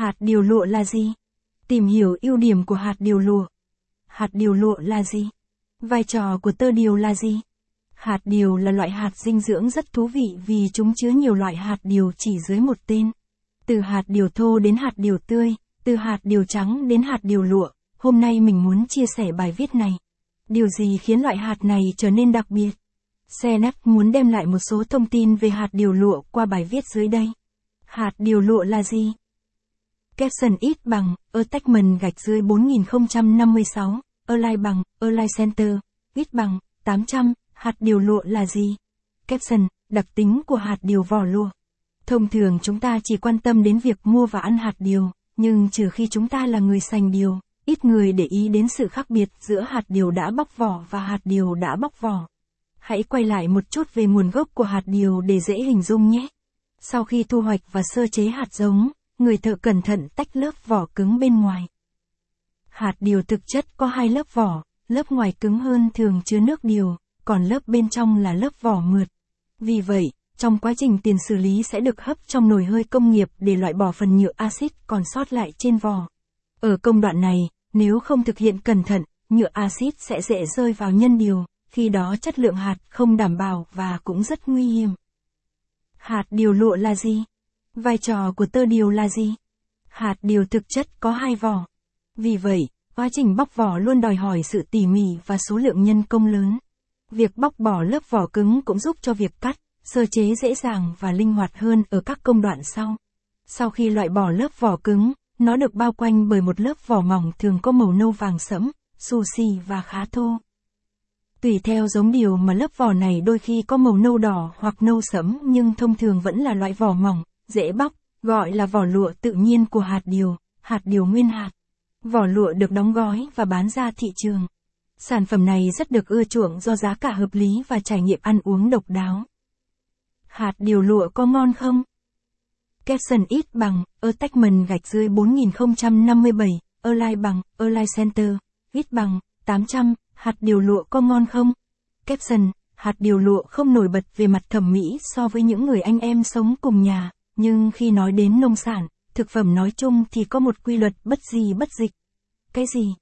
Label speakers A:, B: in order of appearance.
A: Hạt điều lụa là gì? Tìm hiểu ưu điểm của hạt điều lụa. Hạt điều lụa là gì? Vai trò của tơ điều là gì? Hạt điều là loại hạt dinh dưỡng rất thú vị vì chúng chứa nhiều loại hạt điều chỉ dưới một tên. Từ hạt điều thô đến hạt điều tươi, từ hạt điều trắng đến hạt điều lụa, hôm nay mình muốn chia sẻ bài viết này. Điều gì khiến loại hạt này trở nên đặc biệt? Senap muốn đem lại một số thông tin về hạt điều lụa qua bài viết dưới đây. Hạt điều lụa là gì? Caption ít bằng, attachment gạch dưới 4056, align bằng, align center, ít bằng, 800, hạt điều lụa là gì? Caption, đặc tính của hạt điều vỏ lụa. Thông thường chúng ta chỉ quan tâm đến việc mua và ăn hạt điều, nhưng trừ khi chúng ta là người sành điều, ít người để ý đến sự khác biệt giữa hạt điều đã bóc vỏ và hạt điều đã bóc vỏ. Hãy quay lại một chút về nguồn gốc của hạt điều để dễ hình dung nhé. Sau khi thu hoạch và sơ chế hạt giống, người thợ cẩn thận tách lớp vỏ cứng bên ngoài. Hạt điều thực chất có hai lớp vỏ, lớp ngoài cứng hơn thường chứa nước điều, còn lớp bên trong là lớp vỏ mượt. Vì vậy, trong quá trình tiền xử lý sẽ được hấp trong nồi hơi công nghiệp để loại bỏ phần nhựa axit còn sót lại trên vỏ. Ở công đoạn này, nếu không thực hiện cẩn thận, nhựa axit sẽ dễ rơi vào nhân điều, khi đó chất lượng hạt không đảm bảo và cũng rất nguy hiểm. Hạt điều lụa là gì? Vai trò của tơ điều là gì? Hạt điều thực chất có hai vỏ. Vì vậy, quá trình bóc vỏ luôn đòi hỏi sự tỉ mỉ và số lượng nhân công lớn. Việc bóc bỏ lớp vỏ cứng cũng giúp cho việc cắt, sơ chế dễ dàng và linh hoạt hơn ở các công đoạn sau. Sau khi loại bỏ lớp vỏ cứng, nó được bao quanh bởi một lớp vỏ mỏng thường có màu nâu vàng sẫm, sushi và khá thô. Tùy theo giống điều mà lớp vỏ này đôi khi có màu nâu đỏ hoặc nâu sẫm nhưng thông thường vẫn là loại vỏ mỏng, dễ bóc, gọi là vỏ lụa tự nhiên của hạt điều, hạt điều nguyên hạt. Vỏ lụa được đóng gói và bán ra thị trường. Sản phẩm này rất được ưa chuộng do giá cả hợp lý và trải nghiệm ăn uống độc đáo. Hạt điều lụa có ngon không? Capson ít bằng, attachment gạch dưới 4057, align bằng, align center, ít bằng, 800, hạt điều lụa có ngon không? Capson, hạt điều lụa không nổi bật về mặt thẩm mỹ so với những người anh em sống cùng nhà, nhưng khi nói đến nông sản, thực phẩm nói chung thì có một quy luật bất gì bất dịch. Cái gì?